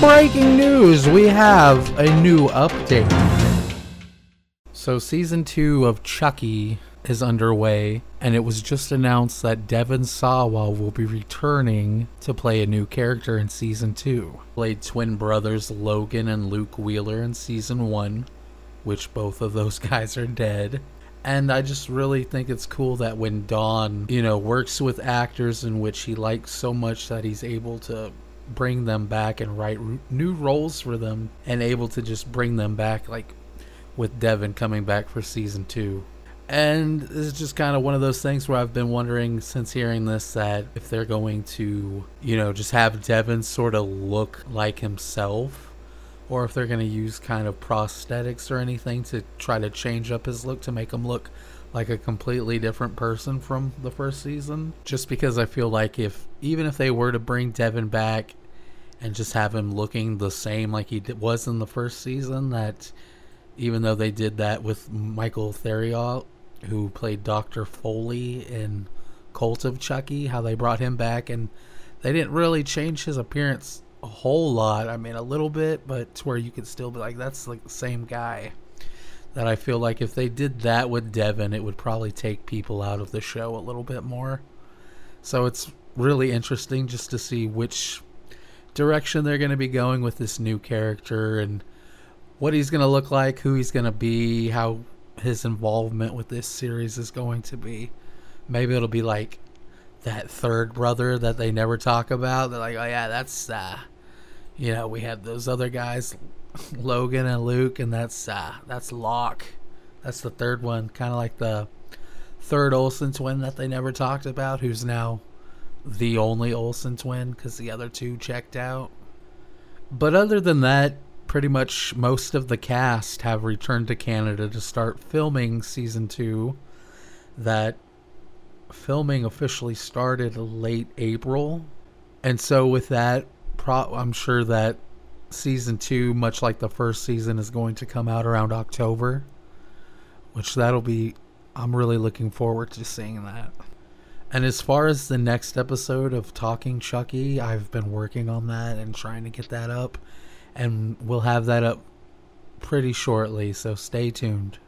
breaking news! We have a new update. So, season two of Chucky is underway, and it was just announced that Devon Sawa will be returning to play a new character in season two. Played twin brothers Logan and Luke Wheeler in season one, which both of those guys are dead. And I just really think it's cool that when Don, you know, works with actors in which he likes so much that he's able to bring them back and write new roles for them and able to just bring them back, like with Devon coming back for season two. And this is just kind of one of those things where I've been wondering since hearing this that if they're going to, you know, just have Devon sort of look like himself or if they're going to use kind of prosthetics or anything to try to change up his look to make him look like a completely different person from the first season. Just because I feel like if even if they were to bring Devon back and just have him looking the same like he did, was in the first season, that even though they did that with Michael Therriault, who played Dr. Foley in Cult of Chucky, how they brought him back and they didn't really change his appearance a whole lot. I mean, a little bit, but to where you could still be like, that's like the same guy. That I feel like if they did that with Devon, it would probably take people out of the show a little bit more. So it's really interesting just to see which direction they're going to be going with this new character and what he's going to look like, who he's going to be, how his involvement with this series is going to be. Maybe it'll be like that third brother that they never talk about. They're like, oh yeah, that's uh, you know, we had those other guys, Logan and Luke, and that's uh, that's Locke. That's the third one, kind of like the third Olsen twin that they never talked about, who's now the only Olsen twin because the other two checked out. But other than that, pretty much most of the cast have returned to Canada to start filming season two. That filming officially started late April. And so with that, pro- I'm sure that season 2 much like the first season is going to come out around October, which that'll be I'm really looking forward to seeing that. And as far as the next episode of Talking Chucky, I've been working on that and trying to get that up and we'll have that up pretty shortly, so stay tuned.